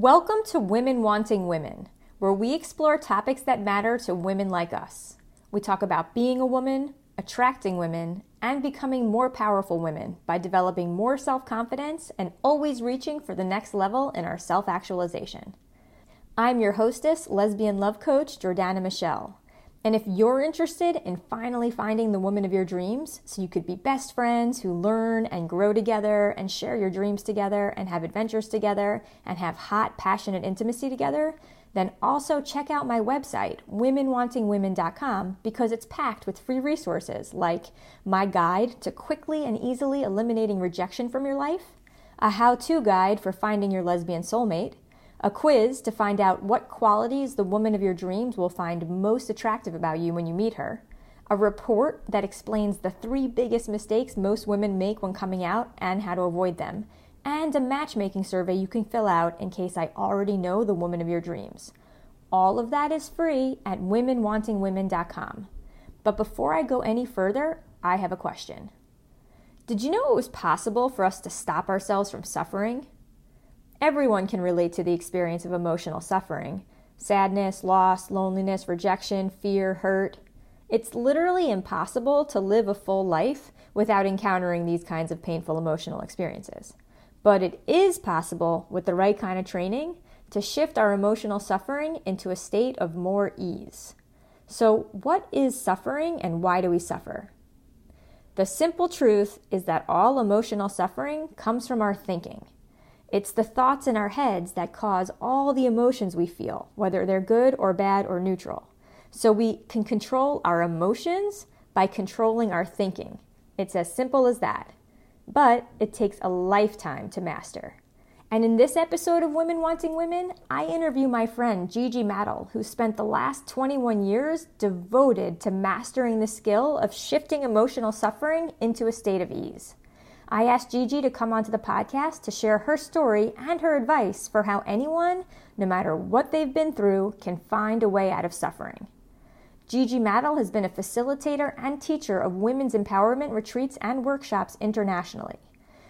Welcome to Women Wanting Women, where we explore topics that matter to women like us. We talk about being a woman, attracting women, and becoming more powerful women by developing more self confidence and always reaching for the next level in our self actualization. I'm your hostess, lesbian love coach, Jordana Michelle. And if you're interested in finally finding the woman of your dreams so you could be best friends who learn and grow together and share your dreams together and have adventures together and have hot, passionate intimacy together, then also check out my website, womenwantingwomen.com, because it's packed with free resources like my guide to quickly and easily eliminating rejection from your life, a how to guide for finding your lesbian soulmate a quiz to find out what qualities the woman of your dreams will find most attractive about you when you meet her, a report that explains the three biggest mistakes most women make when coming out and how to avoid them, and a matchmaking survey you can fill out in case I already know the woman of your dreams. All of that is free at womenwantingwomen.com. But before I go any further, I have a question. Did you know it was possible for us to stop ourselves from suffering? Everyone can relate to the experience of emotional suffering sadness, loss, loneliness, rejection, fear, hurt. It's literally impossible to live a full life without encountering these kinds of painful emotional experiences. But it is possible, with the right kind of training, to shift our emotional suffering into a state of more ease. So, what is suffering and why do we suffer? The simple truth is that all emotional suffering comes from our thinking. It's the thoughts in our heads that cause all the emotions we feel, whether they're good or bad or neutral. So we can control our emotions by controlling our thinking. It's as simple as that. But it takes a lifetime to master. And in this episode of Women Wanting Women, I interview my friend Gigi Maddle, who spent the last 21 years devoted to mastering the skill of shifting emotional suffering into a state of ease. I asked Gigi to come onto the podcast to share her story and her advice for how anyone, no matter what they've been through, can find a way out of suffering. Gigi Maddle has been a facilitator and teacher of women's empowerment retreats and workshops internationally.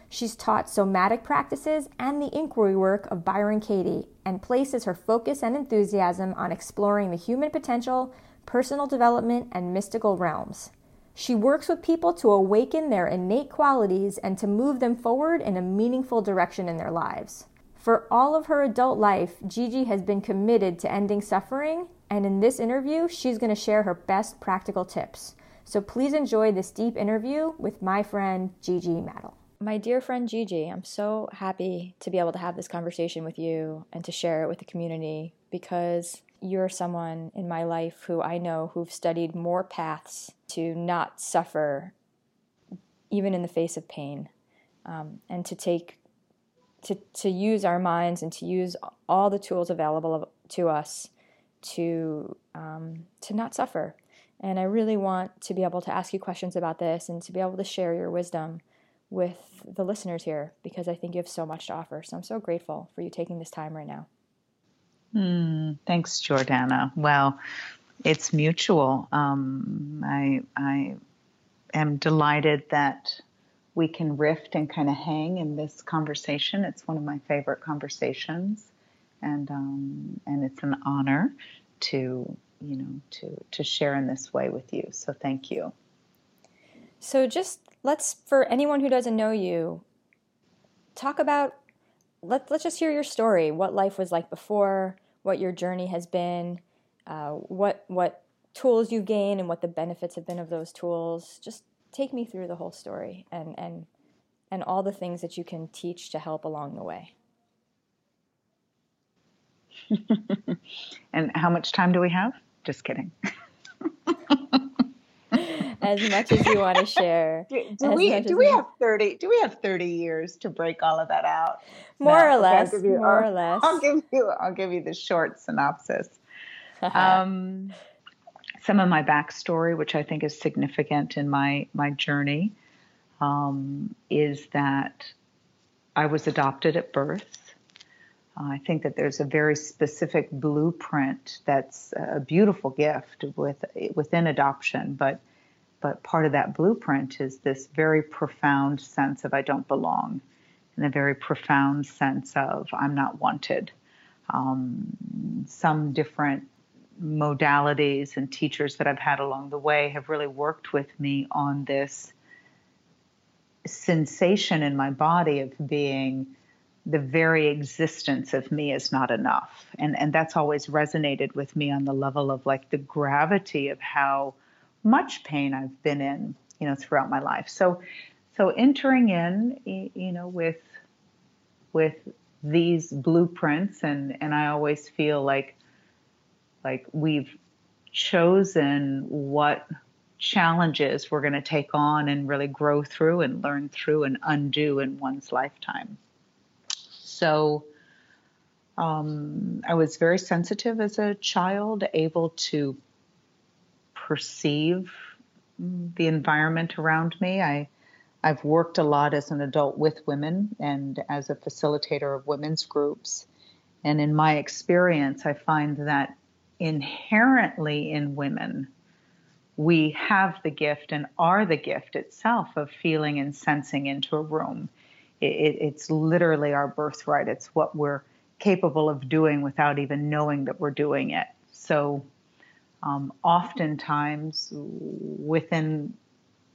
She's taught somatic practices and the inquiry work of Byron Katie and places her focus and enthusiasm on exploring the human potential, personal development, and mystical realms. She works with people to awaken their innate qualities and to move them forward in a meaningful direction in their lives. For all of her adult life, Gigi has been committed to ending suffering, and in this interview, she's going to share her best practical tips. So please enjoy this deep interview with my friend Gigi Maddle. My dear friend Gigi, I'm so happy to be able to have this conversation with you and to share it with the community because you're someone in my life who I know who've studied more paths to not suffer, even in the face of pain, um, and to take to to use our minds and to use all the tools available to us to um, to not suffer. And I really want to be able to ask you questions about this and to be able to share your wisdom with the listeners here because I think you have so much to offer. So I'm so grateful for you taking this time right now. Mm, thanks, Jordana. Well, it's mutual. Um, I, I am delighted that we can rift and kind of hang in this conversation. It's one of my favorite conversations, and um, and it's an honor to you know to to share in this way with you. So thank you. So just let's for anyone who doesn't know you, talk about let, let's just hear your story. What life was like before, what your journey has been, uh, what what tools you gain and what the benefits have been of those tools. Just take me through the whole story and and and all the things that you can teach to help along the way. and how much time do we have? Just kidding. as much as you want to share. Do, do we do we have thirty? Do we have thirty years to break all of that out? More no, or less. You, more or less. I'll give you. I'll give you the short synopsis. um, some of my backstory, which I think is significant in my my journey, um, is that I was adopted at birth. I think that there's a very specific blueprint that's a beautiful gift with within adoption, but but part of that blueprint is this very profound sense of I don't belong and a very profound sense of I'm not wanted. um, some different modalities and teachers that I've had along the way have really worked with me on this sensation in my body of being the very existence of me is not enough. And and that's always resonated with me on the level of like the gravity of how much pain I've been in, you know, throughout my life. So so entering in, you know, with with these blueprints and and I always feel like like we've chosen what challenges we're going to take on and really grow through and learn through and undo in one's lifetime. So um, I was very sensitive as a child, able to perceive the environment around me. I I've worked a lot as an adult with women and as a facilitator of women's groups. And in my experience, I find that inherently in women, we have the gift and are the gift itself of feeling and sensing into a room. It, it, it's literally our birthright. It's what we're capable of doing without even knowing that we're doing it. So, um, oftentimes within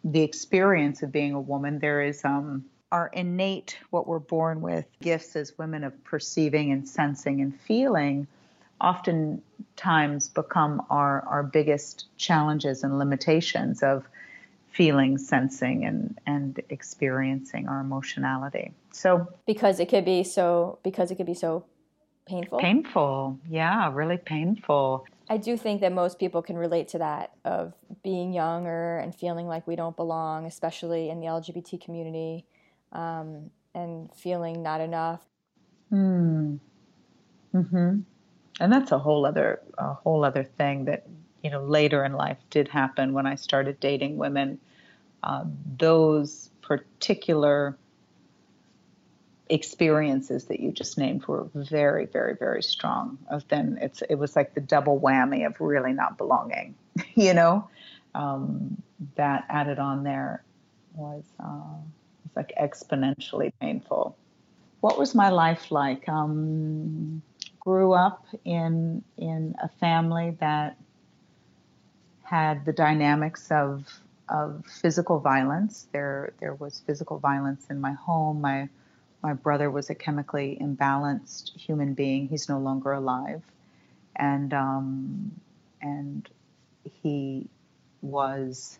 the experience of being a woman, there is um, our innate, what we're born with, gifts as women of perceiving and sensing and feeling oftentimes become our, our biggest challenges and limitations of feeling, sensing, and, and experiencing our emotionality. So because it could be so because it could be so painful. Painful, yeah, really painful. I do think that most people can relate to that of being younger and feeling like we don't belong, especially in the LGBT community, um, and feeling not enough. Hmm. Hmm. And that's a whole other a whole other thing that you know later in life did happen when I started dating women. Uh, those particular experiences that you just named were very, very, very strong. Then it's it was like the double whammy of really not belonging. you know, um, that added on there was uh, was like exponentially painful. What was my life like? Um, grew up in in a family that had the dynamics of of physical violence. There there was physical violence in my home. My my brother was a chemically imbalanced human being. He's no longer alive, and um, and he was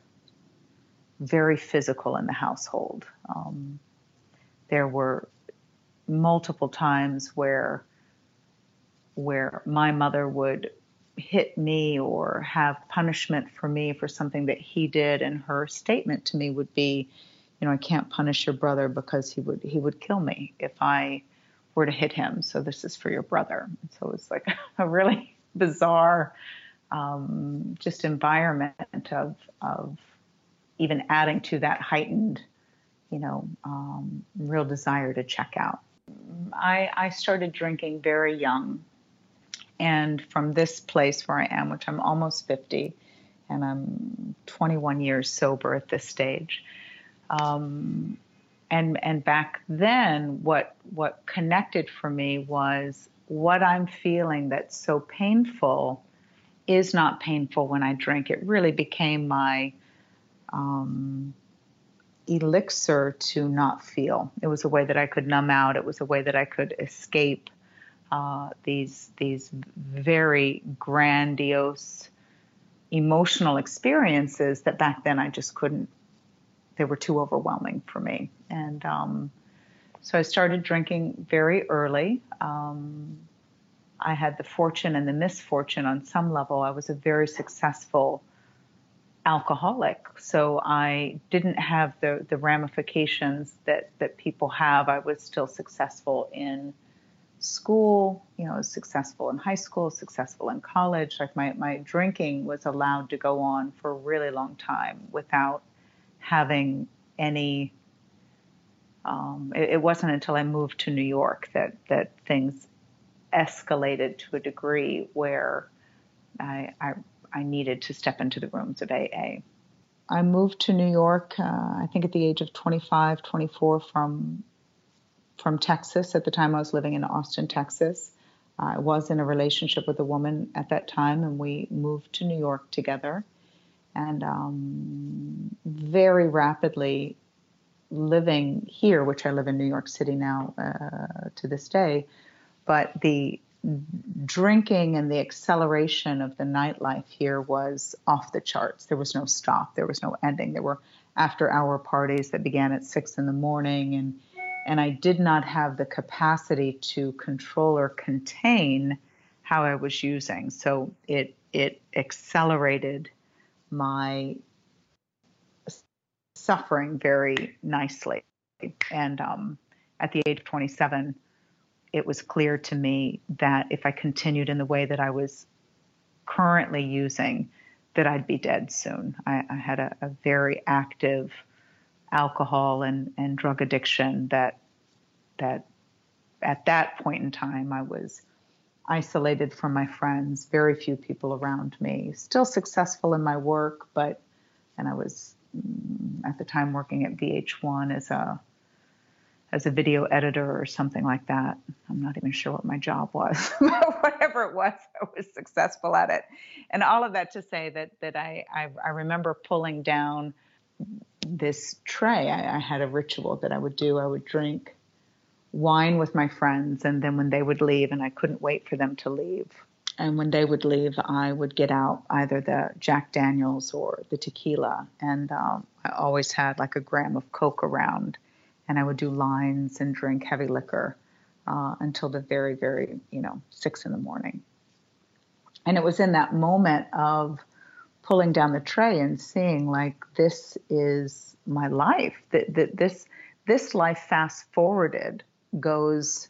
very physical in the household. Um, there were multiple times where where my mother would hit me or have punishment for me for something that he did and her statement to me would be you know I can't punish your brother because he would he would kill me if I were to hit him. So this is for your brother. And so it was like a really bizarre um, just environment of of even adding to that heightened you know um, real desire to check out. I, I started drinking very young and from this place where I am, which I'm almost 50, and I'm 21 years sober at this stage. Um, and and back then, what what connected for me was what I'm feeling that's so painful is not painful when I drink. It really became my um, elixir to not feel. It was a way that I could numb out. It was a way that I could escape uh, these these very grandiose emotional experiences that back then I just couldn't. They were too overwhelming for me, and um, so I started drinking very early. Um, I had the fortune and the misfortune on some level. I was a very successful alcoholic, so I didn't have the the ramifications that that people have. I was still successful in school, you know, successful in high school, successful in college. Like my, my drinking was allowed to go on for a really long time without having any. Um, it, it wasn't until I moved to New York that that things escalated to a degree where I, I, I needed to step into the rooms of AA. I moved to New York, uh, I think at the age of 25, 24 from from Texas. At the time, I was living in Austin, Texas. I was in a relationship with a woman at that time, and we moved to New York together. And um, very rapidly living here, which I live in New York City now uh, to this day, but the drinking and the acceleration of the nightlife here was off the charts. There was no stop. There was no ending. There were after hour parties that began at six in the morning and and I did not have the capacity to control or contain how I was using. So it it accelerated my suffering very nicely. And um, at the age of 27, it was clear to me that if I continued in the way that I was currently using, that I'd be dead soon. I, I had a, a, very active alcohol and, and drug addiction that that at that point in time I was isolated from my friends, very few people around me, still successful in my work, but and I was mm, at the time working at VH1 as a as a video editor or something like that. I'm not even sure what my job was, but whatever it was, I was successful at it. And all of that to say that that I I, I remember pulling down this tray. I, I, had a ritual that I would do. I would drink wine with my friends, and then when they would leave, and I couldn't wait for them to leave. And when they would leave, I would get out either the Jack Daniels or the tequila, and um, I always had like a gram of Coke around and I would do lines and drink heavy liquor uh, until the very, very, you know, six in the morning. And it was in that moment of pulling down the tray and seeing like this is my life. That that this this life fast forwarded goes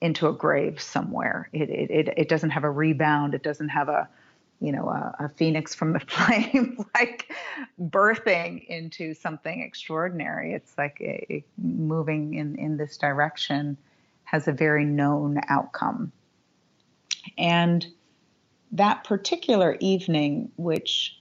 into a grave somewhere. It, it it doesn't have a rebound. It doesn't have a you know, a, a, phoenix from the flame, like birthing into something extraordinary. It's like a moving in, in this direction has a very known outcome. And that particular evening, which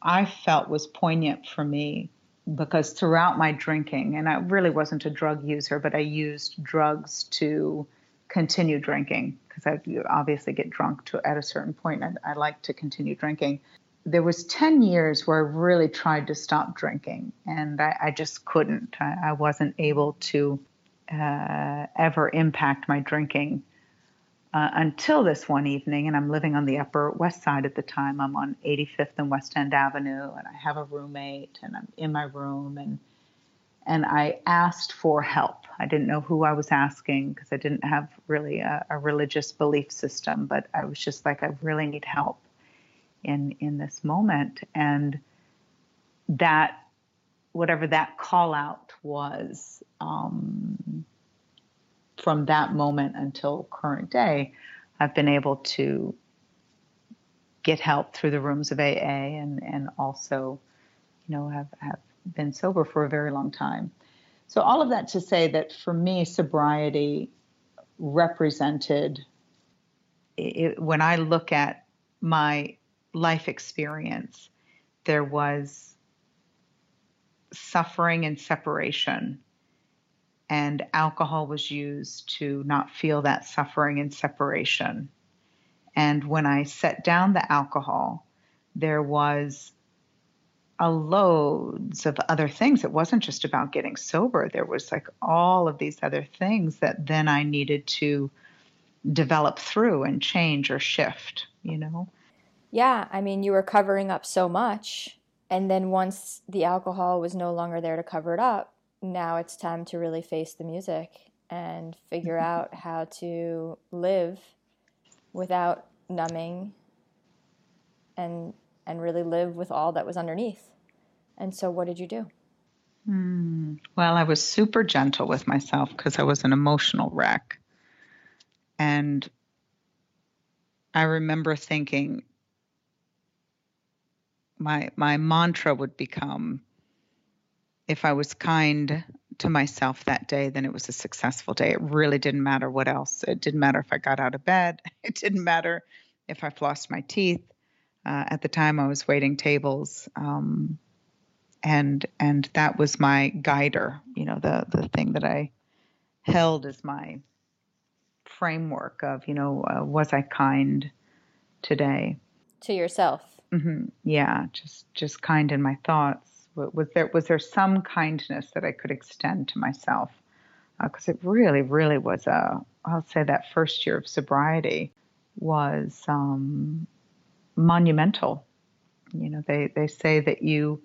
I felt was poignant for me, because throughout my drinking, and I really wasn't a drug user, but I used drugs to continue drinking because I obviously get drunk to at a certain point. And I like to continue drinking. There was 10 years where I really tried to stop drinking and I, I just couldn't. I, I, wasn't able to uh, ever impact my drinking uh, until this one evening. And I'm living on the Upper West Side at the time. I'm on 85th and West End Avenue and I have a roommate and I'm in my room and and I asked for help. I didn't know who I was asking because I didn't have really a, a, religious belief system, but I was just like, I really need help in in this moment, and that whatever that call out was um, from that moment until current day, I've been able to get help through the rooms of AA and and also, you know, have have been sober for a very long time. So, all of that to say that for me, sobriety represented, it, when I look at my life experience, there was suffering and separation. And alcohol was used to not feel that suffering and separation. And when I set down the alcohol, there was a loads of other things. It wasn't just about getting sober. There was like all of these other things that then I needed to develop through and change or shift, you know? Yeah. I mean, you were covering up so much. And then once the alcohol was no longer there to cover it up, now it's time to really face the music and figure mm-hmm. out how to live without numbing and and really live with all that was underneath. And so, what did you do? Hmm. Well, I was super gentle with myself because I was an emotional wreck. And I remember thinking my my mantra would become if I was kind to myself that day, then it was a successful day. It really didn't matter what else. It didn't matter if I got out of bed. It didn't matter if I flossed my teeth. Uh, at the time, I was waiting tables. Um, and and that was my guider you know the the thing that i held as my framework of, you know, uh, was I kind today? To yourself. Mm-hmm. Yeah, just just kind in my thoughts. Was there was there some kindness that I could extend to myself? Because uh, it really, really was a. I'll say that first year of sobriety was um, monumental. You know, they they say that you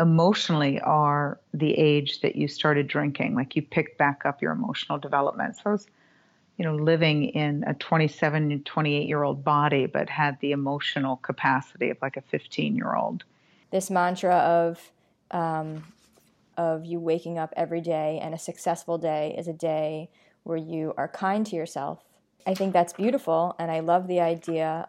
emotionally are the age that you started drinking. Like you picked back up your emotional development. So I was, you know, living in a 27, 28 year old body, but had the emotional capacity of like a 15 year old. This mantra of, um, of you waking up every day and a successful day is a day where you are kind to yourself. I think that's beautiful, and I love the idea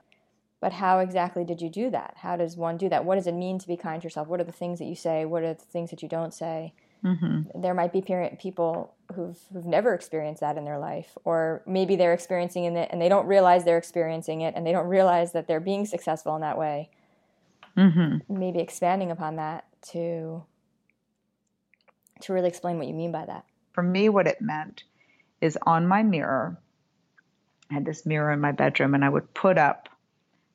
but how exactly did you do that? How does one do that? What does it mean to be kind to yourself? What are the things that you say? What are the things that you don't say? Mm-hmm. There might be people who've who've never experienced that in their life, or maybe they're experiencing it and they don't realize they're experiencing it, and they don't realize that they're being successful in that way. Mm-hmm. Maybe expanding upon that to to really explain what you mean by that. For me, what it meant is on my mirror. I had this mirror in my bedroom, and I would put up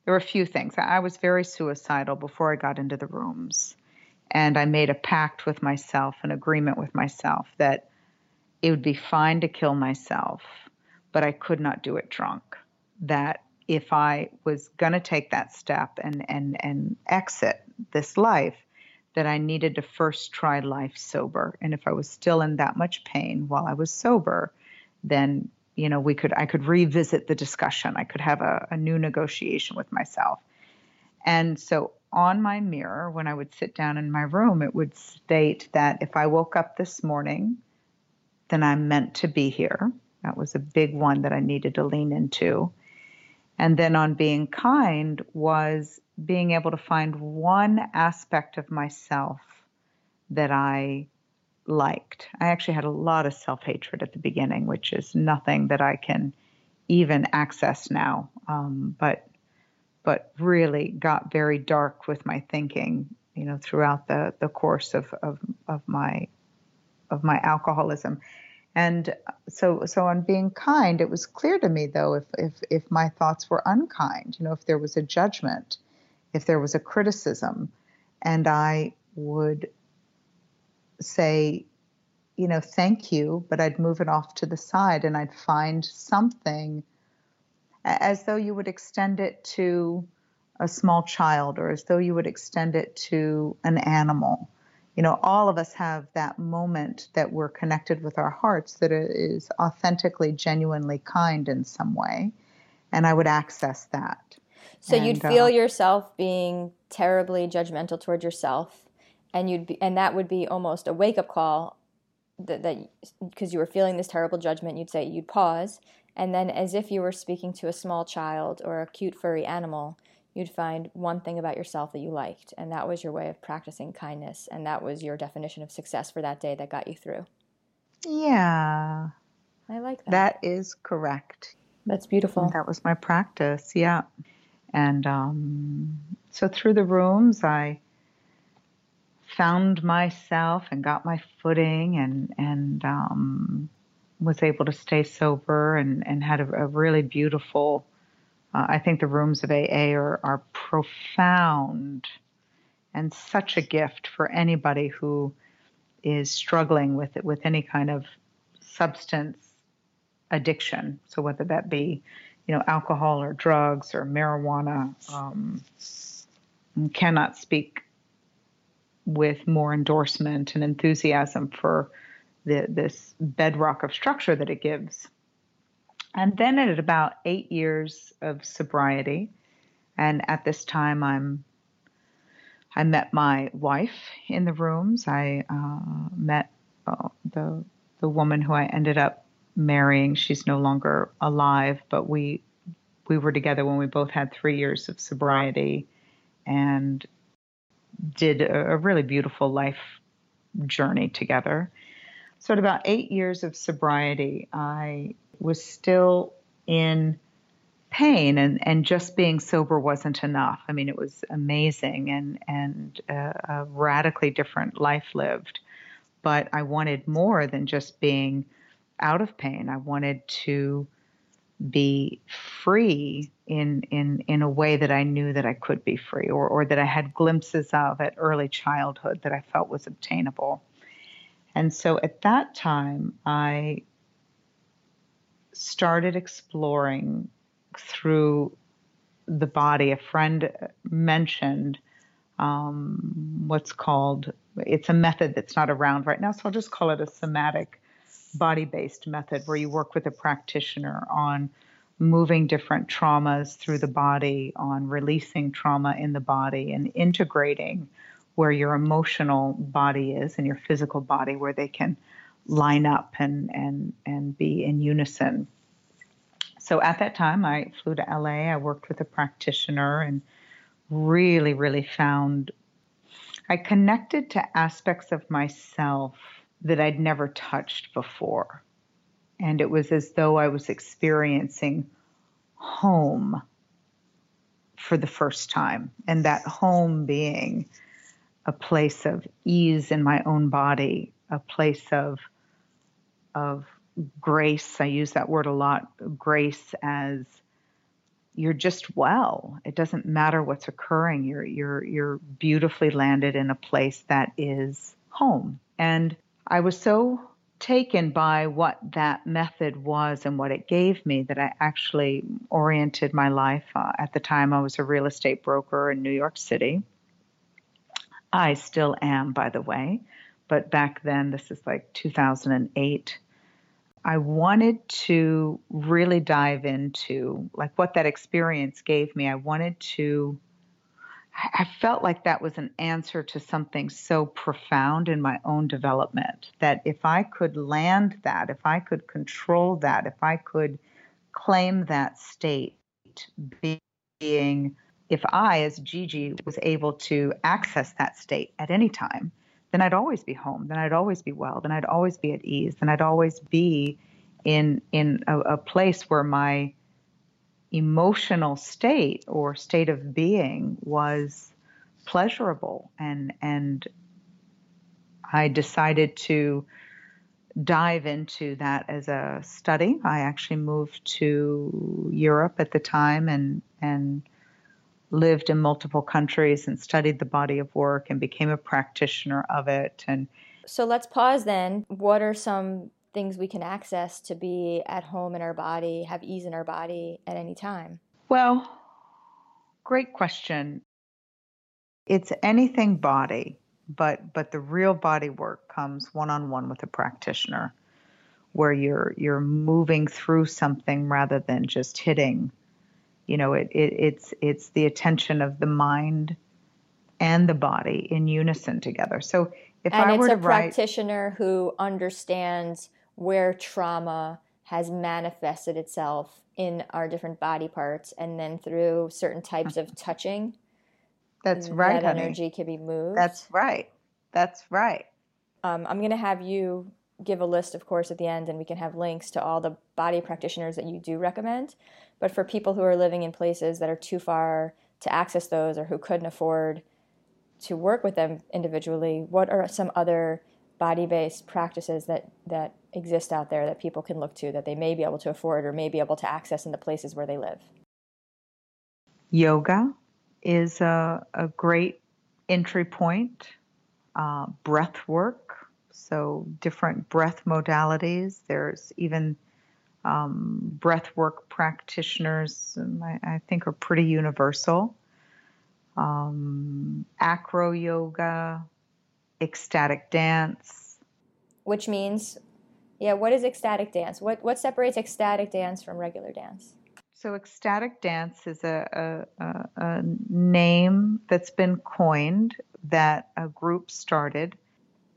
there were a few things. I was very suicidal before I got into the rooms. And I made a pact with myself, an agreement with myself that it would be fine to kill myself, but I could not do it drunk. That if I was going to take that step and, and, and exit this life, that I needed to first try life sober. And if I was still in that much pain while I was sober, then you know we could i could revisit the discussion. I could have a, a new negotiation with myself. And so on my mirror when i would sit down in my room it would state that if i woke up this morning then i'm meant to be here. That was a big one that i needed to lean into and then on being kind was being able to find one aspect of myself that i liked. I actually had a lot of self hatred at the beginning, which is nothing that I can even access now. Um, but but really got very dark with my thinking, you know, throughout the the course of of, of my of my alcoholism. And so so on being kind, it was clear to me though if if if my thoughts were unkind, you know, if there was a judgment, if there was a criticism, and I would say, you know, thank you, but I'd move it off to the side and I'd find something as though you would extend it to a small child or as though you would extend it to an animal. You know, all of us have that moment that we're connected with our hearts that is authentically, genuinely kind in some way. And I would access that. So and, you'd feel uh, yourself being terribly judgmental towards yourself and you'd be and that would be almost a wake up call that that because you were feeling this terrible judgment you'd say you'd pause and then as if you were speaking to a small child or a cute furry animal you'd find one thing about yourself that you liked and that was your way of practicing kindness and that was your definition of success for that day that got you through. Yeah. I like that. That is correct. That's beautiful. That was my practice yeah. And um, so through the rooms i found myself and got my footing and and um, was able to stay sober and and had a, a really beautiful. Uh, I think the rooms of AA are are profound and such a gift for anybody who is struggling with it with any kind of substance addiction. So whether that be, you know, alcohol or drugs or marijuana, um, cannot speak with more endorsement and enthusiasm for the, this bedrock of structure that it gives. And then at about eight years of sobriety, and at this time I'm I met my wife in the rooms. I uh, met uh, the the woman who I ended up marrying. She's no longer alive, but we we were together when we both had three years of sobriety, and did a, a really beautiful life journey together. So, at about eight years of sobriety, I was still in pain, and, and just being sober wasn't enough. I mean, it was amazing and, and a, a radically different life lived. But I wanted more than just being out of pain. I wanted to be free in in in a way that I knew that I could be free or or that I had glimpses of at early childhood that I felt was obtainable. And so at that time I started exploring through the body. A friend mentioned um, what's called it's a method that's not around right now, so I'll just call it a somatic body based method where you work with a practitioner on moving different traumas through the body, on releasing trauma in the body, and integrating where your emotional body is and your physical body, where they can line up and, and, and be in unison. So at that time, I flew to LA. I worked with a practitioner and really, really found I connected to aspects of myself that I'd never touched before. And it was as though I was experiencing home for the first time. And that home being a place of ease in my own body, a place of, of grace. I use that word a lot grace as you're just well. It doesn't matter what's occurring. You're you're you're beautifully landed in a place that is home. And I was so taken by what that method was and what it gave me that I actually oriented my life. Uh, at the time, I was a real estate broker in New York City. I still am, by the way, but back then, this is like 2008. I wanted to really dive into like what that experience gave me. I wanted to I felt like that was an answer to something so profound in my own development that if I could land that, if I could control that, if I could claim that state being, if I, as Gigi, was able to access that state at any time, then I'd always be home. Then I'd always be well. Then I'd always be at ease. Then I'd always be in in a, a place where my emotional state or state of being was pleasurable and and I decided to dive into that as a study. I actually moved to Europe at the time and and lived in multiple countries and studied the body of work and became a practitioner of it and so let's pause then. What are some things we can access to be at home in our body, have ease in our body at any time? Well, great question. It's anything body, but but the real body work comes one on one with a practitioner where you're you're moving through something rather than just hitting. You know, it, it it's it's the attention of the mind and the body in unison together. So if and I it's were a write, practitioner who understands where trauma has manifested itself in our different body parts and then through certain types of touching that's right that honey. energy can be moved that's right that's right um, i'm going to have you give a list of course at the end and we can have links to all the body practitioners that you do recommend but for people who are living in places that are too far to access those or who couldn't afford to work with them individually what are some other body-based practices that that exist out there that people can look to that they may be able to afford or may be able to access in the places where they live? Yoga is a, a great entry point. Uh, breath work, so different breath modalities. There's even um, breath work practitioners, um, I, I, think, are pretty universal. Um, acro yoga, ecstatic dance. Which means yeah, what is ecstatic dance? What what separates ecstatic dance from regular dance? So ecstatic dance is a, a, a, name that's been coined that a group started,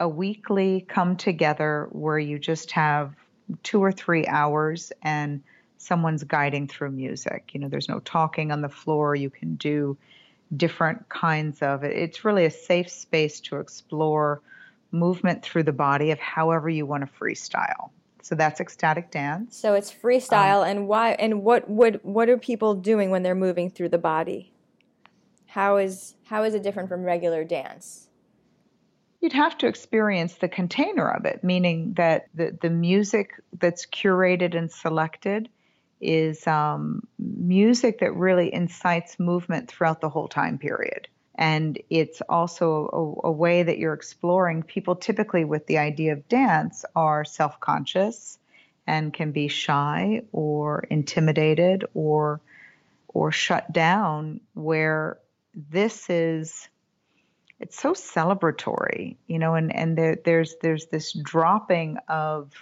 a weekly come together where you just have two or three hours and someone's guiding through music. You know, there's no talking on the floor. You can do different kinds of it. It's really a safe space to explore movement through the body of however you want to freestyle. So that's ecstatic dance. So it's freestyle, um, and why? And what would what are people doing when they're moving through the body? How is how is it different from regular dance? You'd have to experience the container of it, meaning that the the music that's curated and selected is um, music that really incites movement throughout the whole time period. And it's also a, a way that you're exploring. People typically, with the idea of dance, are self conscious and can be shy or intimidated or or shut down where this is it's so celebratory you know and and there, there's there's this dropping of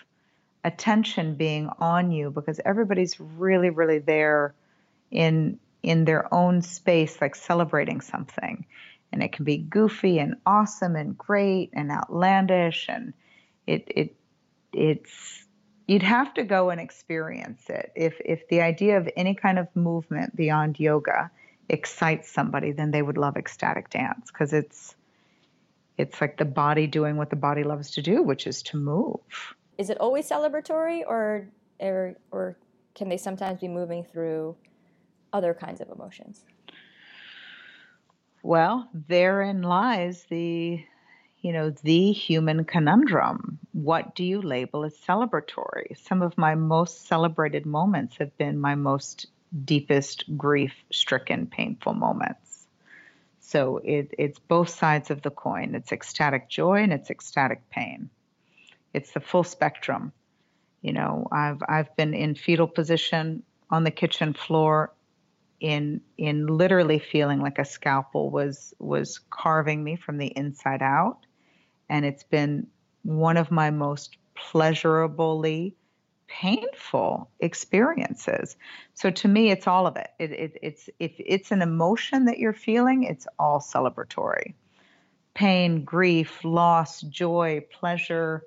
attention being on you because everybody's really really there in in their own space like celebrating something. And it can be goofy and awesome and great and outlandish and it it it's you'd have to go and experience it if if the idea of any kind of movement beyond yoga excites somebody then they would love ecstatic dance because it's it's like the body doing what the body loves to do which is to move is it always celebratory or or or can they sometimes be moving through other kinds of emotions? Well, therein lies the you know the human conundrum. What do you label as celebratory? Some of my most celebrated moments have been my most deepest grief-stricken painful moments. So it, it's both sides of the coin. It's ecstatic joy and it's ecstatic pain it's the full spectrum. You know, I've I've been in fetal position on the kitchen floor in in literally feeling like a scalpel was was carving me from the inside out and it's been one of my most pleasurably painful experiences so to me it's all of it. It, it it's if it's an emotion that you're feeling it's all celebratory pain grief loss joy pleasure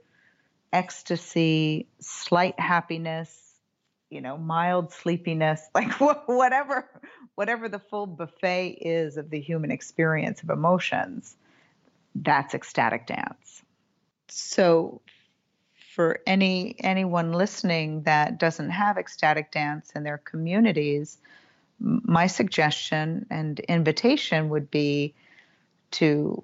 ecstasy, slight happiness, you know, mild sleepiness, like whatever whatever the full buffet is of the human experience of emotions, that's ecstatic dance. So for any anyone listening that doesn't have ecstatic dance in their communities, my suggestion and invitation would be to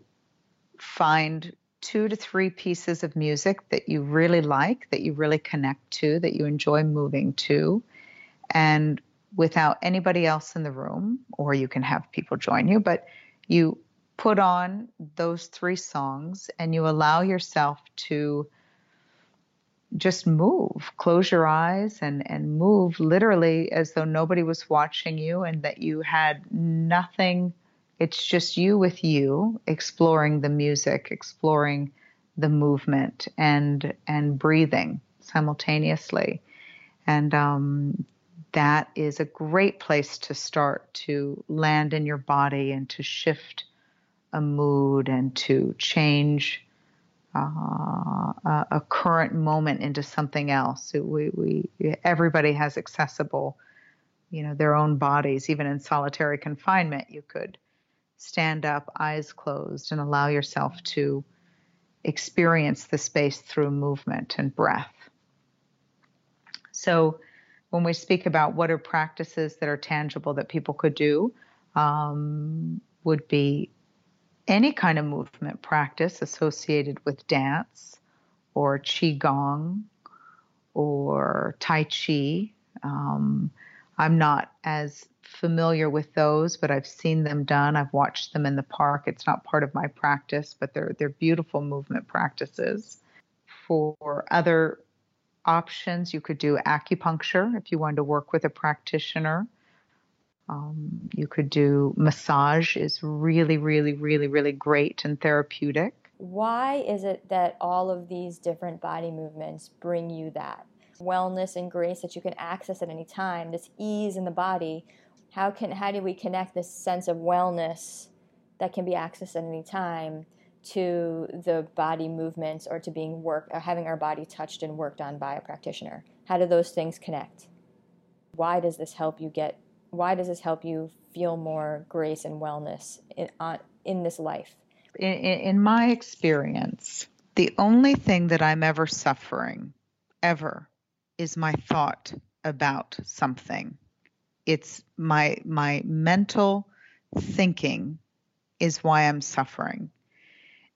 find two to three pieces of music that you really like, that you really connect to, that you enjoy moving to, and without anybody else in the room, or you can have people join you, but you put on those three songs and you allow yourself to just move close your eyes and and move literally as though nobody was watching you and that you had nothing it's just you with you exploring the music, exploring the movement and and breathing simultaneously. And um, that is a great place to start to land in your body and to shift a mood and to change uh, a, current moment into something else. We, we, everybody has accessible, you know, their own bodies. Even in solitary confinement, you could stand up, eyes closed, and allow yourself to experience the space through movement and breath. So, when we speak about what are practices that are tangible that people could do, um, would be any kind of movement practice associated with dance or qigong or tai chi. Um, I'm not as familiar with those, but I've seen them done. I've watched them in the park. It's not part of my practice, but they're they're beautiful movement practices. For other options, you could do acupuncture if you wanted to work with a practitioner. Um, you could do massage is really, really, really, really great and therapeutic. Why is it that all of these different body movements bring you that wellness and grace that you can access at any time, this ease in the body? how can how do we connect this sense of wellness that can be accessed at any time to the body movements or to being worked or having our body touched and worked on by a practitioner how do those things connect why does this help you get why does this help you feel more grace and wellness in, on, in this life in, in my experience the only thing that i'm ever suffering ever is my thought about something it's my my mental thinking is why I'm suffering.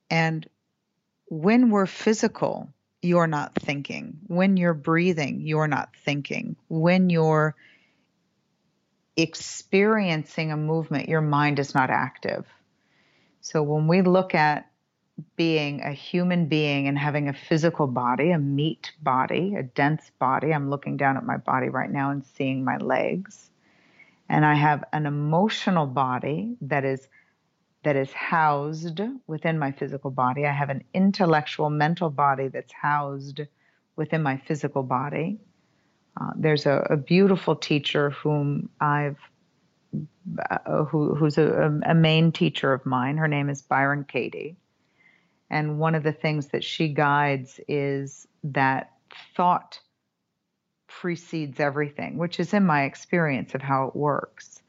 And when we're physical, you're not thinking. When you're breathing, you're not thinking. When you're experiencing a movement, your mind is not active. So when we look at being a human being and having a physical body, a meat body, a dense body, I'm looking down at my body right now and seeing my legs. And I have an emotional body that is that is housed within my physical body. I have an intellectual, mental body that's housed within my physical body. Uh, there's a, a, beautiful teacher whom I've, uh, who, who's a, a, main teacher of mine. Her name is Byron Katie. And one of the things that she guides is that thought precedes everything, which is in my experience of how it works.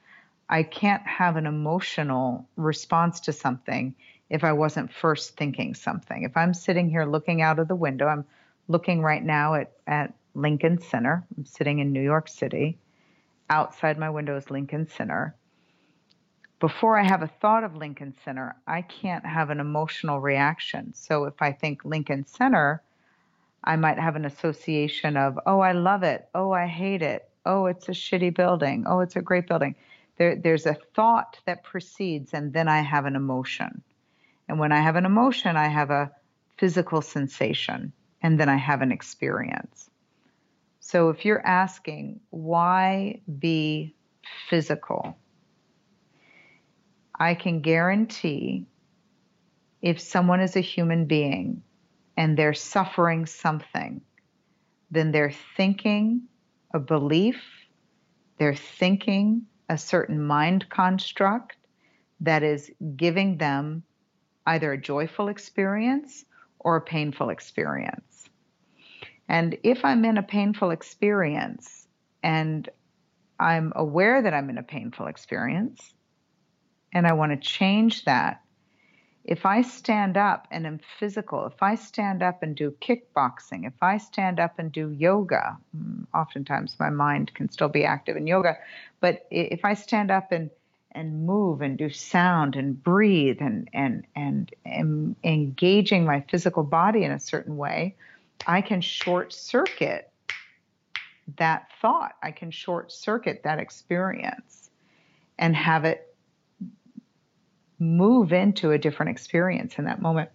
I can't have an emotional response to something if I wasn't first thinking something. If I'm sitting here looking out of the window, I'm looking right now at, at Lincoln Center. I'm sitting in New York City. Outside my window is Lincoln Center. Before I have a thought of Lincoln Center, I can't have an emotional reaction. So if I think Lincoln Center, I might have an association of, oh, I love it. Oh, I hate it. Oh, it's a shitty building. Oh, it's a great building there, there's a thought that precedes, and then I have an emotion. And when I have an emotion, I have a physical sensation, and then I have an experience. So if you're asking, why be physical? I can guarantee if someone is a human being and they're suffering something, then they're thinking a belief, they're thinking a certain mind construct that is giving them either a joyful experience or a painful experience. And if I'm in a painful experience and I'm aware that I'm in a painful experience and I want to change that, if I stand up and am physical, if I stand up and do kickboxing, if I stand up and do yoga, mm, oftentimes my mind can still be active in yoga, but if I stand up and and move and do sound and breathe and and and am engaging my physical body in a certain way, I can short circuit that thought. I can short circuit that experience and have it move into a different experience in that moment.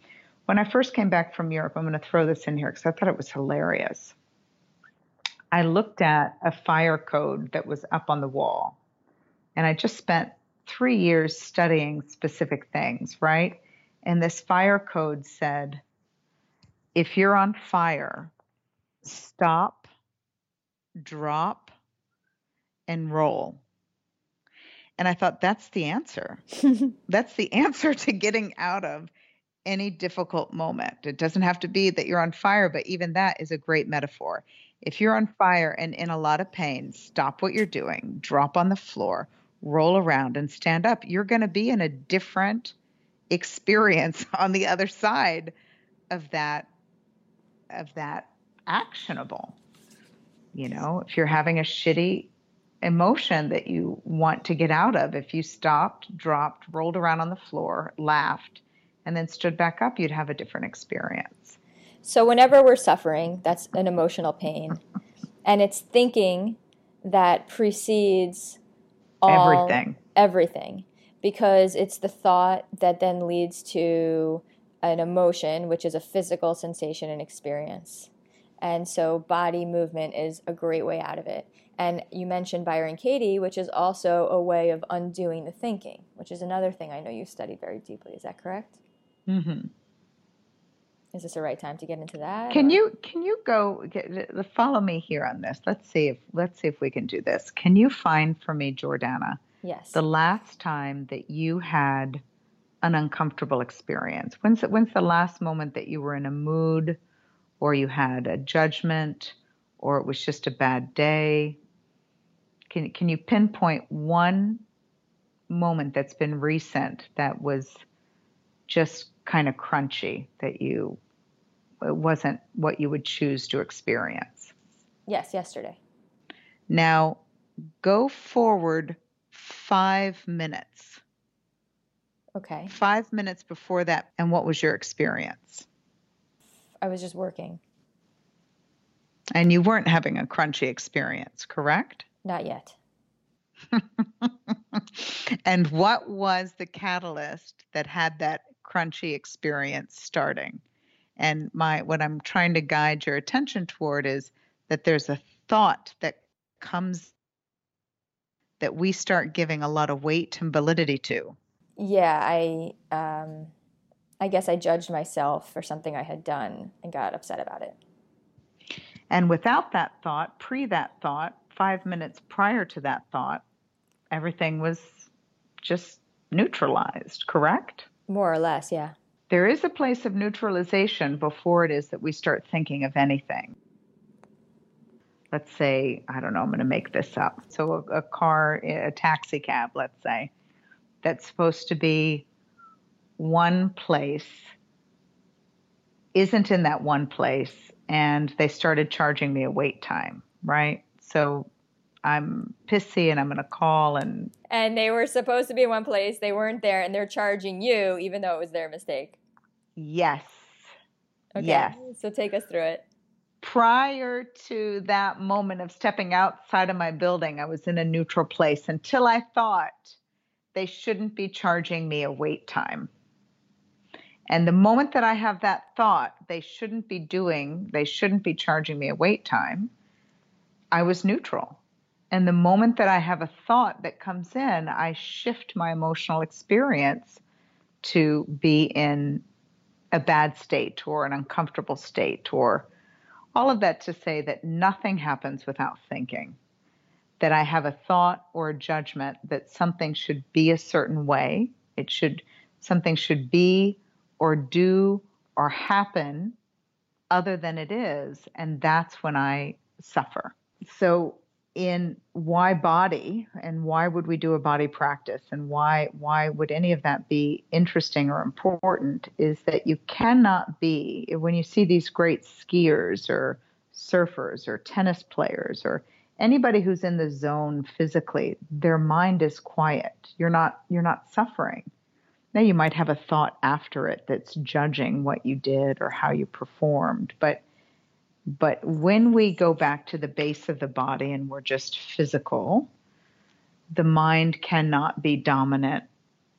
When I first came back from Europe, I'm going to throw this in here because I thought it was hilarious. I looked at a fire code that was up on the wall, and I just spent three years studying specific things, right? And this fire code said if you're on fire, stop, drop, and roll. And I thought, that's the answer. that's the answer to getting out of any difficult moment. It doesn't have to be that you're on fire, but even that is a great metaphor. If you're on fire and in a lot of pain, stop what you're doing, drop on the floor, roll around, and stand up. You're going to be in a different experience on the other side of that of that actionable. You know, if you're having a shitty emotion that you want to get out of. If you stopped, dropped, rolled around on the floor, laughed, and then stood back up, you'd have a different experience. So, whenever we're suffering, that's an emotional pain. and it's thinking that precedes all, everything. Everything. Because it's the thought that then leads to an emotion, which is a physical sensation and experience. And so, body movement is a great way out of it. And you mentioned Byron Katie, which is also a way of undoing the thinking, which is another thing I know you studied very deeply. Is that correct? Mm-hmm. Is this the right time to get into that? Can or? you can you go get, follow me here on this? Let's see if let's see if we can do this. Can you find for me, Jordana? Yes. The last time that you had an uncomfortable experience. When's when's the last moment that you were in a mood, or you had a judgment, or it was just a bad day? Can can you pinpoint one moment that's been recent that was just kind of crunchy that you it wasn't what you would choose to experience? Yes, yesterday. Now go forward 5 minutes. Okay. 5 minutes before that and what was your experience? I was just working. And you weren't having a crunchy experience, correct? Not yet. and what was the catalyst that had that crunchy experience starting? And my what I'm trying to guide your attention toward is that there's a thought that comes that we start giving a lot of weight and validity to. Yeah, I um, I guess I judged myself for something I had done and got upset about it. And without that thought, pre that thought, five minutes prior to that thought, everything was just neutralized, correct? More or less, yeah. There is a place of neutralization before it is that we start thinking of anything let's say, I don't know, I'm going to make this up. So a, a car, a taxi cab, let's say, that's supposed to be one place isn't in that one place and they started charging me a wait time, right? So I'm pissy and I'm going to call and and they were supposed to be in one place, they weren't there and they're charging you even though it was their mistake. Yes. Okay. Yes. So take us through it prior to that moment of stepping outside of my building, I was in a neutral place until I thought they shouldn't be charging me a wait time. And the moment that I have that thought, they shouldn't be doing, they shouldn't be charging me a wait time, I was neutral. And the moment that I have a thought that comes in, I shift my emotional experience to be in a bad state or an uncomfortable state or all of that to say that nothing happens without thinking. That I have a thought or a judgment that something should be a certain way. It should, something should be or do or happen other than it is. And that's when I suffer. So in why body and why would we do a body practice and why why would any of that be interesting or important is that you cannot be when you see these great skiers or surfers or tennis players or anybody who's in the zone physically their mind is quiet you're not you're not suffering now you might have a thought after it that's judging what you did or how you performed but but when we go back to the base of the body and we're just physical, the mind cannot be dominant.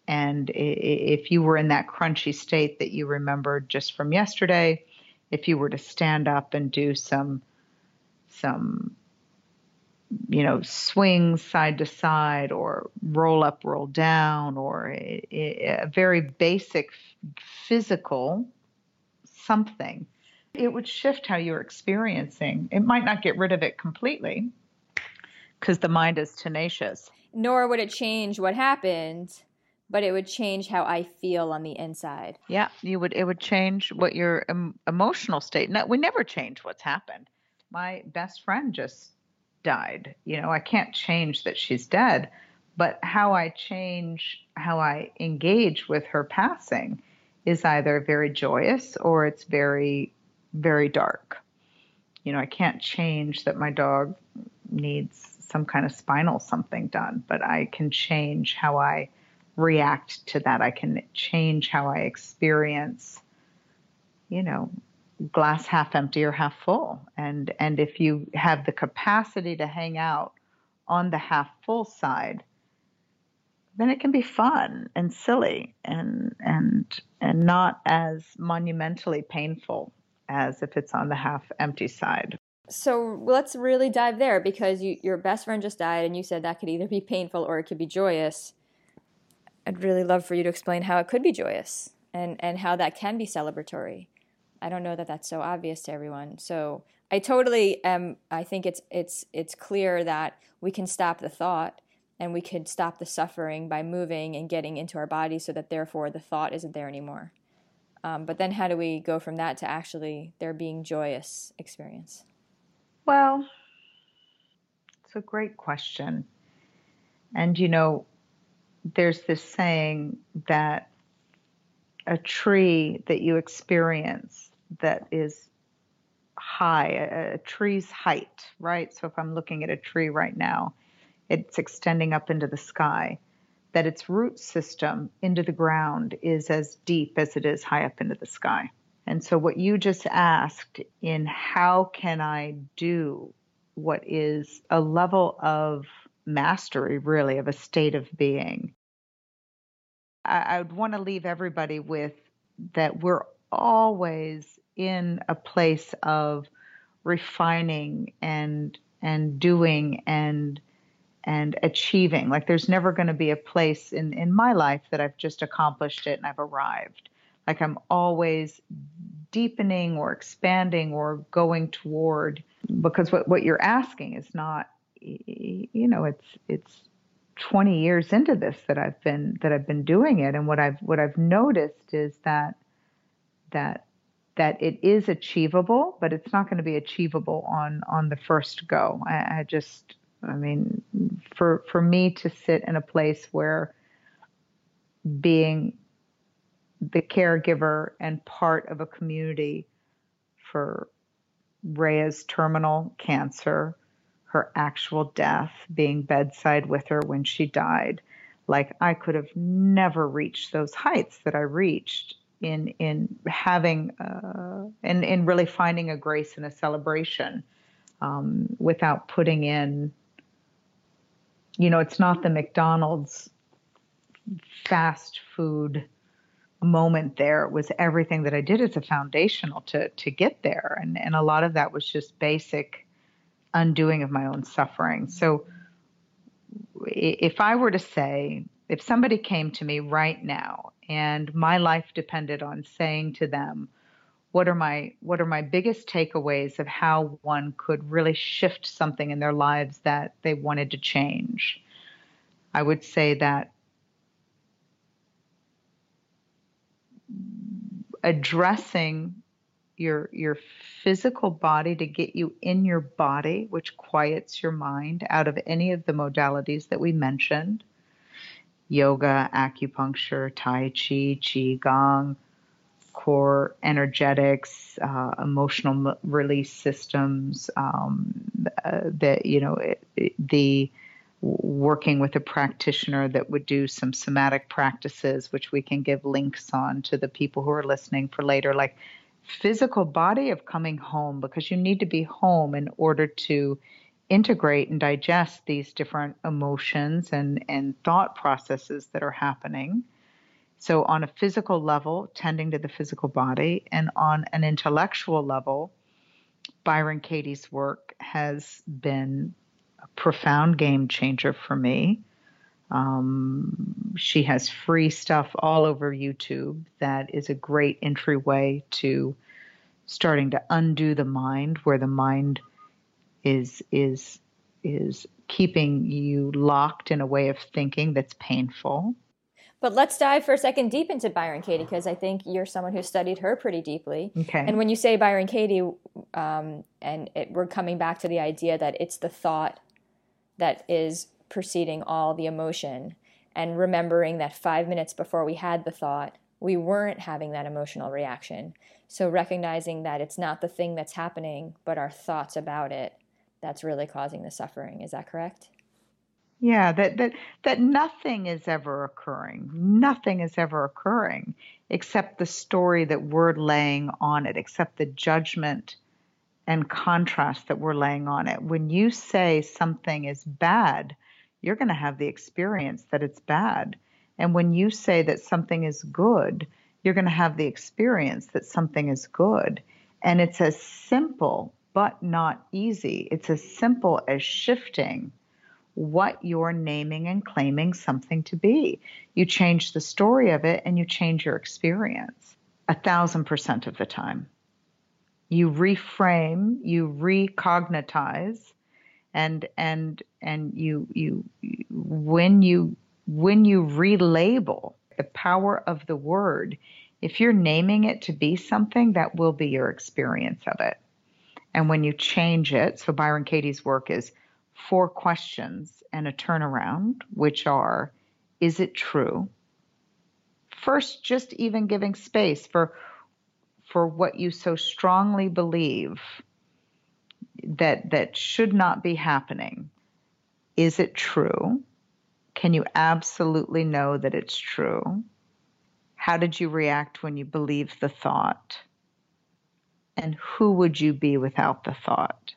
And if you were in that crunchy state that you remembered just from yesterday, if you were to stand up and do some, some, you know, swing side to side or roll up, roll down, or a, a very basic physical something it would shift how you're experiencing. It might not get rid of it completely because the mind is tenacious. Nor would it change what happened, but it would change how I feel on the inside. Yeah, you would. It would change what your um, emotional state. No, we never change what's happened. My best friend just died. You know, I can't change that she's dead, but how I change how I engage with her passing is either very joyous or it's very very dark. You know, I can't change that my dog needs some kind of spinal something done, but I can change how I react to that. I can change how I experience, you know, glass half empty or half full. And and if you have the capacity to hang out on the half full side, then it can be fun and silly and and and not as monumentally painful as if it's on the half empty side. So let's really dive there because you, your best friend just died, and you said that could either be painful or it could be joyous. I'd really love for you to explain how it could be joyous and, and how that can be celebratory. I don't know that that's so obvious to everyone. So I totally am. I think it's it's it's clear that we can stop the thought and we could stop the suffering by moving and getting into our body, so that therefore the thought isn't there anymore. Um, but then how do we go from that to actually there being joyous experience? Well, it's a great question. And you know, there's this saying that a tree that you experience that is high, a, a, tree's height, right? So if I'm looking at a tree right now, it's extending up into the sky that its root system into the ground is as deep as it is high up into the sky. And so, what you just asked in how can I do what is a level of mastery, really, of a state of being, I, I would want to leave everybody with that we're always in a place of refining and and doing and and achieving. Like there's never going to be a place in in my life that I've just accomplished it and I've arrived. Like I'm always deepening or expanding or going toward because what what you're asking is not you know it's it's 20 years into this that I've been that I've been doing it. And what I've what I've noticed is that that that it is achievable but it's not going to be achievable on on the first go I, I just I mean for for me to sit in a place where being the caregiver and part of a community for Rhea's terminal cancer her actual death, being bedside with her when she died. Like I could have never reached those heights that I reached in in having uh, and in really finding a grace and a celebration um, without putting in. You know, it's not the McDonald's fast food moment there. It was everything that I did as a foundational to to get there, and and a lot of that was just basic undoing of my own suffering. So if I were to say, if somebody came to me right now and my life depended on saying to them, what are my what are my biggest takeaways of how one could really shift something in their lives that they wanted to change? I would say that addressing your your physical body to get you in your body which quiets your mind out of any of the modalities that we mentioned yoga acupuncture tai chi qigong core energetics uh, emotional release systems um, uh, that you know it, it, the working with a practitioner that would do some somatic practices which we can give links on to the people who are listening for later like physical body of coming home because you need to be home in order to integrate and digest these different emotions and, and thought processes that are happening. So, on a physical level, tending to the physical body, and on an intellectual level, Byron Katie's work has been a profound game changer for me. Um, she has free stuff all over YouTube that is a great entryway to starting to undo the mind, where the mind is is is keeping you locked in a way of thinking that's painful. But let's dive for a second deep into Byron Katie because I think you're someone who studied her pretty deeply. Okay. And when you say Byron Katie, um, and it, we're coming back to the idea that it's the thought that is preceding all the emotion and remembering that five minutes before we had the thought, we weren't having that emotional reaction. So recognizing that it's not the thing that's happening, but our thoughts about it that's really causing the suffering. Is that correct? Yeah, that that that nothing is ever occurring. Nothing is ever occurring except the story that we're laying on it, except the judgment and contrast that we're laying on it. When you say something is bad, you're going to have the experience that it's bad. And when you say that something is good, you're going to have the experience that something is good. And it's as simple, but not easy. It's as simple as shifting what you're naming and claiming something to be. You change the story of it and you change your experience a thousand percent of the time. You reframe, you recognitize, and and and you you when you when you relabel the power of the word if you're naming it to be something that will be your experience of it and when you change it so byron katie's work is four questions and a turnaround which are is it true? First just even giving space for for what you so strongly believe that that should not be happening. Is it true? Can you absolutely know that it's true? How did you react when you believed the thought and who would you be without the thought?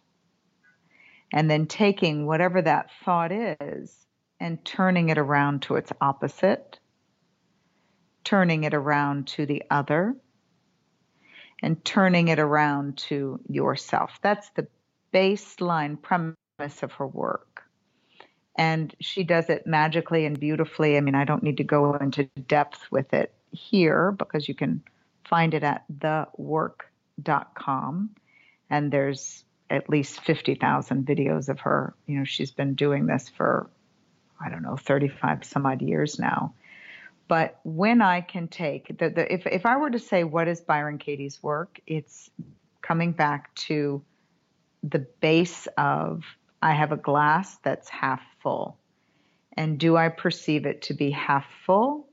And then taking whatever that thought is and turning it around to its opposite, turning it around to the other, and turning it around to yourself. That's the baseline premise of her work. And she does it magically and beautifully. I mean, I don't need to go into depth with it here because you can find it at thework.com. And there's at least 50,000 videos of her. You know, she's been doing this for, I don't know, 35 some odd years now. But when I can take the, the if, if I were to say what is Byron Katie's work, it's coming back to the base of I have a glass that's half full. And do I perceive it to be half full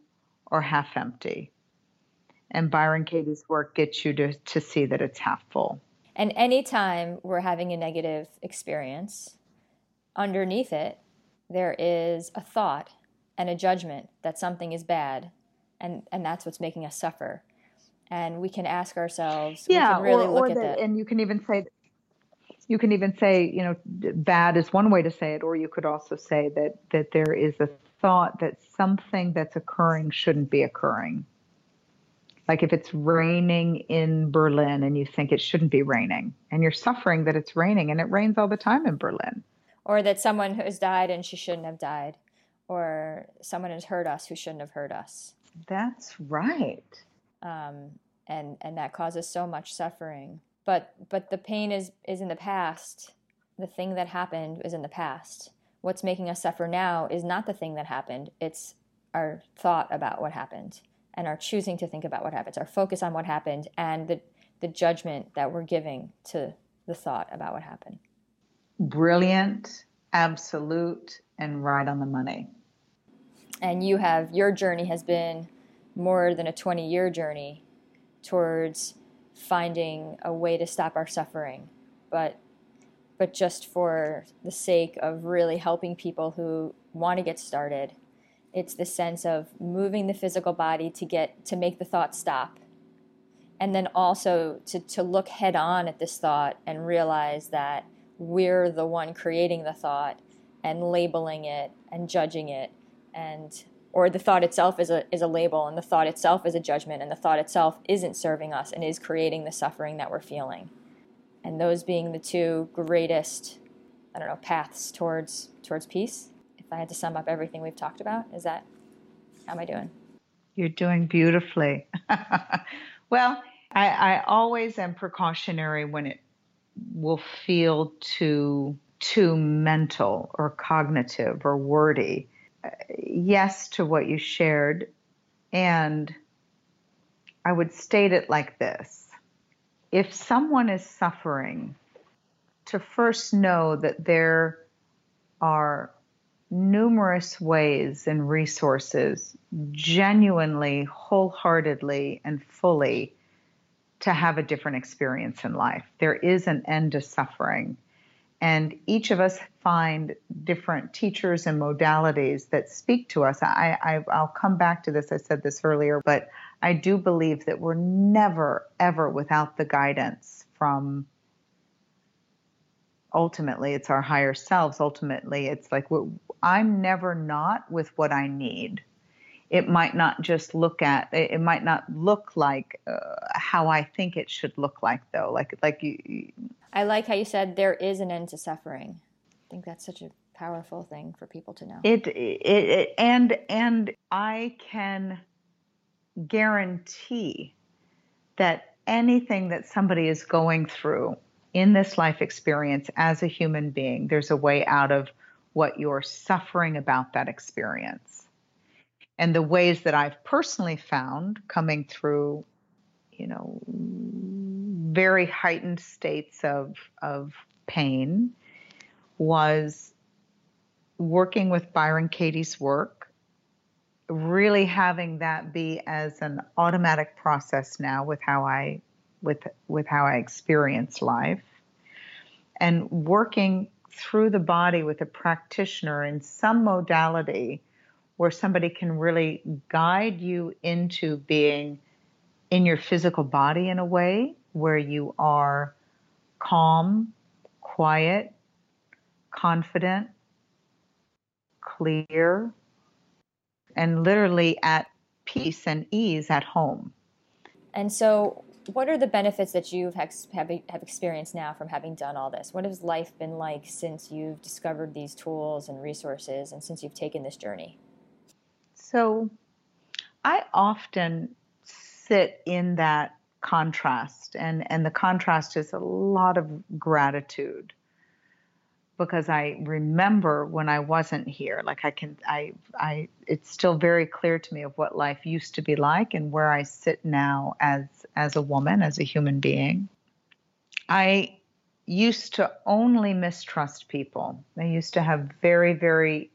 or half empty? And Byron Katie's work gets you to, to see that it's half full. And anytime we're having a negative experience, underneath it, there is a thought and a judgment that something is bad, and, and that's what's making us suffer. And we can ask ourselves, yeah, really or, or that, and you can even say, you can even say, you know, bad is one way to say it, or you could also say that that there is a thought that something that's occurring shouldn't be occurring. Like if it's raining in Berlin and you think it shouldn't be raining, and you're suffering that it's raining, and it rains all the time in Berlin. Or that someone has died and she shouldn't have died, or someone has hurt us who shouldn't have hurt us. That's right. Um, and and that causes so much suffering. But but the pain is is in the past. The thing that happened is in the past. What's making us suffer now is not the thing that happened. It's our thought about what happened and our choosing to think about what happens, our focus on what happened, and the, the judgment that we're giving to the thought about what happened. Brilliant, absolute, and right on the money. And you have, your journey has been more than a 20 year journey towards finding a way to stop our suffering, but but just for the sake of really helping people who want to get started it's the sense of moving the physical body to get to make the thought stop. And then also to, to look head on at this thought and realize that we're the one creating the thought and labeling it and judging it. And or the thought itself is a, is a label and the thought itself is a judgment and the thought itself isn't serving us and is creating the suffering that we're feeling. And those being the two greatest i don't know paths towards towards peace if I had to sum up everything we've talked about, is that how am I doing? You're doing beautifully. well, I, I always am precautionary when it will feel too too mental or cognitive or wordy. Uh, yes to what you shared, and I would state it like this: If someone is suffering, to first know that there are numerous ways and resources genuinely, wholeheartedly, and fully to have a different experience in life. There is an end to suffering. And each of us find different teachers and modalities that speak to us. I, I, I'll come back to this. I said this earlier, but I do believe that we're never, ever without the guidance from ultimately it's our higher selves. Ultimately it's like i'm never not with what i need. It might not just look at it might not look like uh, how i think it should look like though. Like like you i like how you said there is an end to suffering. I think that's such a powerful thing for people to know. It, it, it and and i can guarantee that anything that somebody is going through in this life experience as a human being, there's a way out of what you're suffering about that experience. And the ways that I've personally found coming through, you know, very heightened states of, of pain was working with Byron Katie's work, really having that be as an automatic process now with how I with with how I experience life and working through the body with a practitioner in some modality where somebody can really guide you into being in your physical body in a way where you are calm, quiet, confident, clear, and literally at peace and ease at home. And so, what are the benefits that you have, have experienced now from having done all this? What has life been like since you've discovered these tools and resources and since you've taken this journey? So, I often sit in that contrast, and, and the contrast is a lot of gratitude because I remember when I wasn't here. Like I can, I, I, it's still very clear to me of what life used to be like and where I sit now as as a woman, as a human being. I used to only mistrust people. I used to have very, very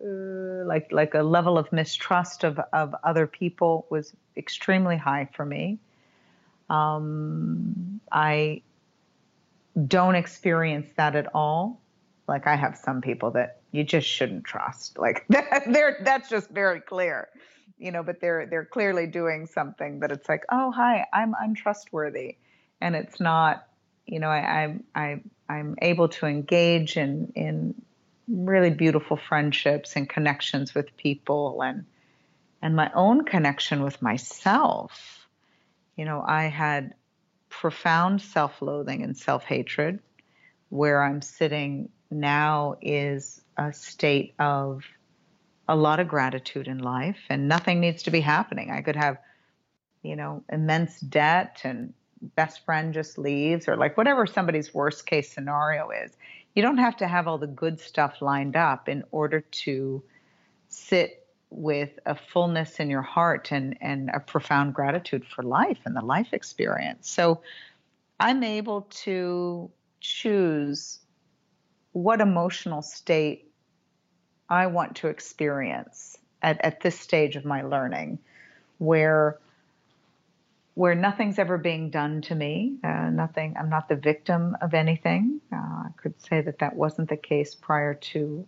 uh, like like a level of mistrust of of other people was extremely high for me. Um, I don't experience that at all like I have some people that you just shouldn't trust. Like they're that's just very clear, you know. But they're they're clearly doing something that it's like, oh hi, I'm untrustworthy, and it's not. You know, I, I'm I I'm able to engage in in really beautiful friendships and connections with people and and my own connection with myself. You know, I had profound self-loathing and self-hatred where I'm sitting now is a state of a lot of gratitude in life and nothing needs to be happening. I could have, you know, immense debt and best friend just leaves or like whatever somebody's worst case scenario is. You don't have to have all the good stuff lined up in order to sit with a fullness in your heart and, and a profound gratitude for life and the life experience. So I'm able to choose what emotional state I want to experience at, at this stage of my learning, where where nothing's ever being done to me, uh, nothing. I'm not the victim of anything. Uh, I could say that that wasn't the case prior to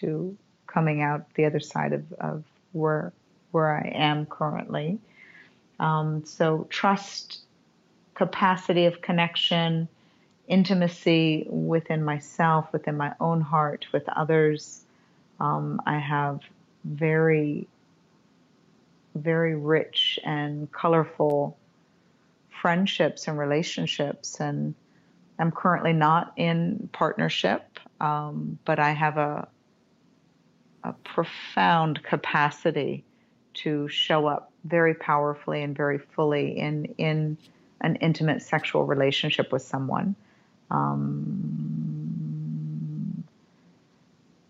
to coming out the other side of, of where where I am currently. Um, so trust, capacity of connection, intimacy within myself, within my own heart, with others. Um, I have very, very rich and colorful friendships and relationships. And I'm currently not in partnership, um, but I have a, a profound capacity to show up very powerfully and very fully in in an intimate sexual relationship with someone. Um,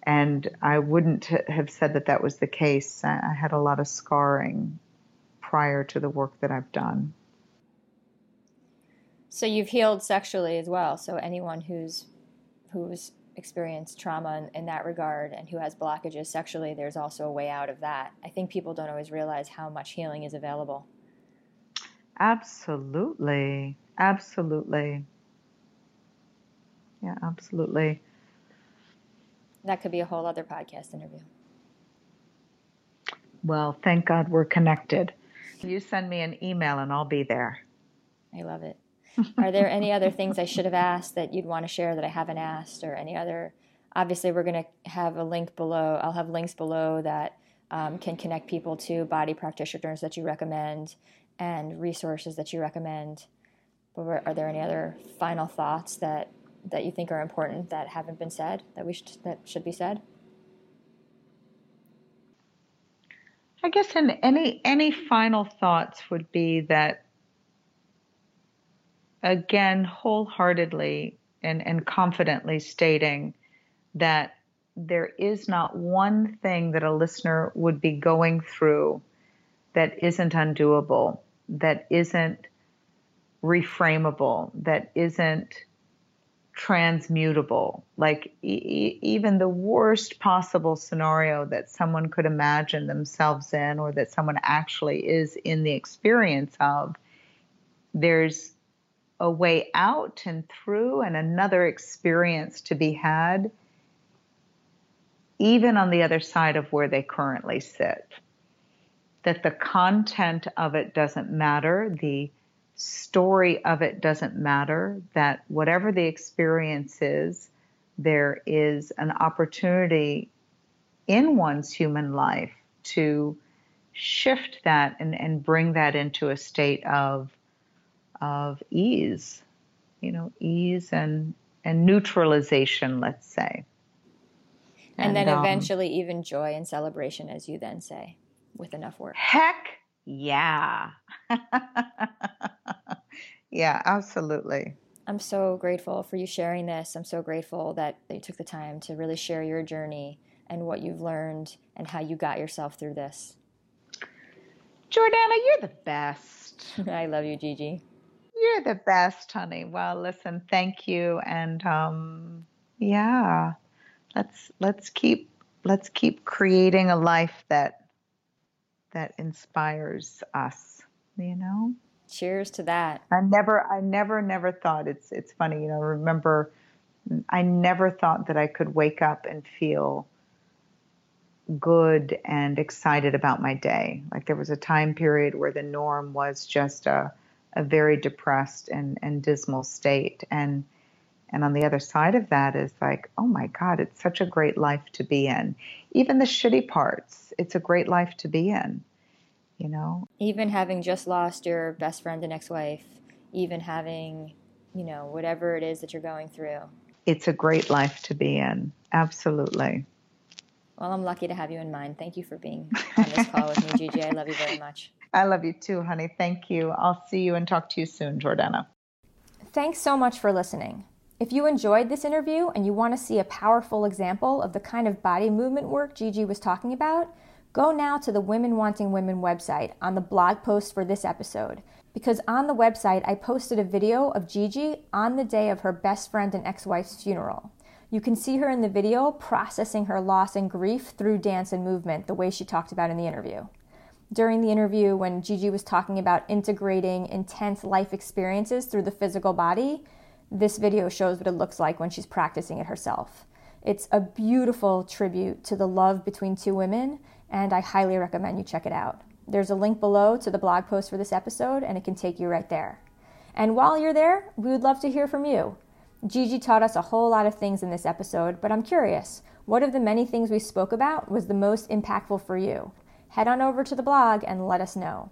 and I wouldn't have said that that was the case. I had a lot of scarring prior to the work that I've done. So you've healed sexually as well. So anyone who's who's experienced trauma in, in, that regard and who has blockages sexually, there's also a way out of that. I think people don't always realize how much healing is available. Absolutely. Absolutely. Yeah, absolutely. That could be a whole other podcast interview. Well, thank God we're connected. You send me an email and I'll be there. I love it. Are there any other things I should have asked that you'd want to share that I haven't asked, or any other? Obviously, we're going to have a link below. I'll have links below that um, can connect people to body practitioners that you recommend and resources that you recommend. But are there any other final thoughts that that you think are important that haven't been said that we should, that should be said? I guess in any any final thoughts would be that again wholeheartedly and, and confidently stating that there is not one thing that a listener would be going through that isn't undoable, that isn't reframable, that isn't transmutable. Like e- even the worst possible scenario that someone could imagine themselves in, or that someone actually is in the experience of, there's a way out and through, and another experience to be had, even on the other side of where they currently sit. That the content of it doesn't matter, the story of it doesn't matter, that whatever the experience is, there is an opportunity in one's human life to shift that and, and bring that into a state of of ease, you know, ease and and neutralization, let's say. And, and then um, eventually even joy and celebration, as you then say, with enough work. Heck yeah. yeah, absolutely. I'm so grateful for you sharing this. I'm so grateful that you took the time to really share your journey and what you've learned and how you got yourself through this. Jordana, you're the best. I love you, Gigi. You're the best, honey. Well, listen, thank you, and um, yeah, let's let's keep let's keep creating a life that that inspires us. You know. Cheers to that. I never, I never, never thought it's it's funny. You know, remember, I never thought that I could wake up and feel good and excited about my day. Like there was a time period where the norm was just a, a very depressed and, and dismal state. And and on the other side of that is like, oh my God, it's such a great life to be in. Even the shitty parts, it's a great life to be in. You know? Even having just lost your best friend and ex wife, even having, you know, whatever it is that you're going through. It's a great life to be in. Absolutely. Well, I'm lucky to have you in mind. Thank you for being on this call with me, Gigi. I love you very much. I love you too, honey. Thank you. I'll see you and talk to you soon, Jordana. Thanks so much for listening. If you enjoyed this interview and you want to see a powerful example of the kind of body movement work Gigi was talking about, go now to the Women Wanting Women website on the blog post for this episode. Because on the website, I posted a video of Gigi on the day of her best friend and ex wife's funeral. You can see her in the video processing her loss and grief through dance and movement, the way she talked about in the interview. During the interview, when Gigi was talking about integrating intense life experiences through the physical body, this video shows what it looks like when she's practicing it herself. It's a beautiful tribute to the love between two women, and I highly recommend you check it out. There's a link below to the blog post for this episode, and it can take you right there. And while you're there, we would love to hear from you. Gigi taught us a whole lot of things in this episode, but I'm curious, what of the many things we spoke about was the most impactful for you? Head on over to the blog and let us know.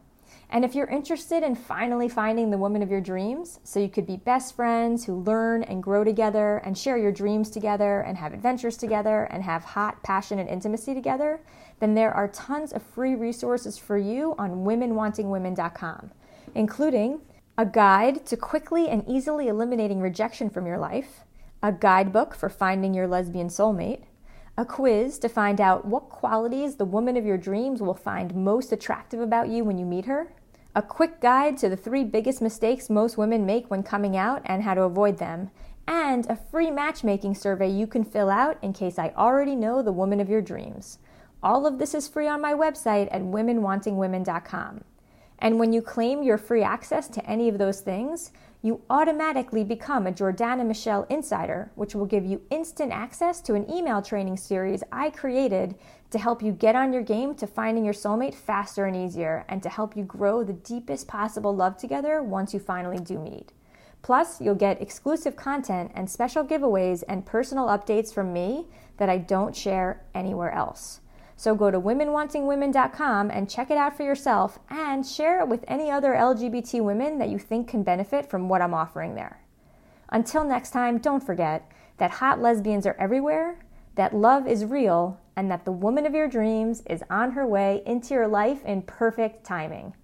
And if you're interested in finally finding the woman of your dreams, so you could be best friends who learn and grow together and share your dreams together and have adventures together and have hot, passionate intimacy together, then there are tons of free resources for you on womenwantingwomen.com, including a guide to quickly and easily eliminating rejection from your life, a guidebook for finding your lesbian soulmate, a quiz to find out what qualities the woman of your dreams will find most attractive about you when you meet her, a quick guide to the three biggest mistakes most women make when coming out and how to avoid them, and a free matchmaking survey you can fill out in case I already know the woman of your dreams. All of this is free on my website at womenwantingwomen.com. And when you claim your free access to any of those things, you automatically become a Jordana Michelle Insider, which will give you instant access to an email training series I created to help you get on your game to finding your soulmate faster and easier, and to help you grow the deepest possible love together once you finally do meet. Plus, you'll get exclusive content and special giveaways and personal updates from me that I don't share anywhere else. So go to womenwantingwomen.com and check it out for yourself and share it with any other LGBT women that you think can benefit from what I'm offering there. Until next time, don't forget that hot lesbians are everywhere, that love is real, and that the woman of your dreams is on her way into your life in perfect timing.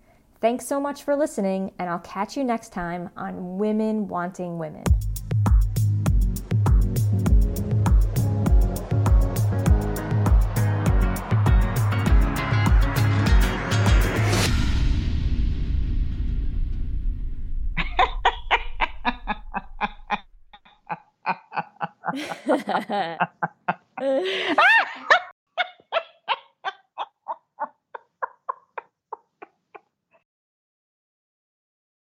Thanks so much for listening, and I'll catch you next time on Women Wanting Women. ah!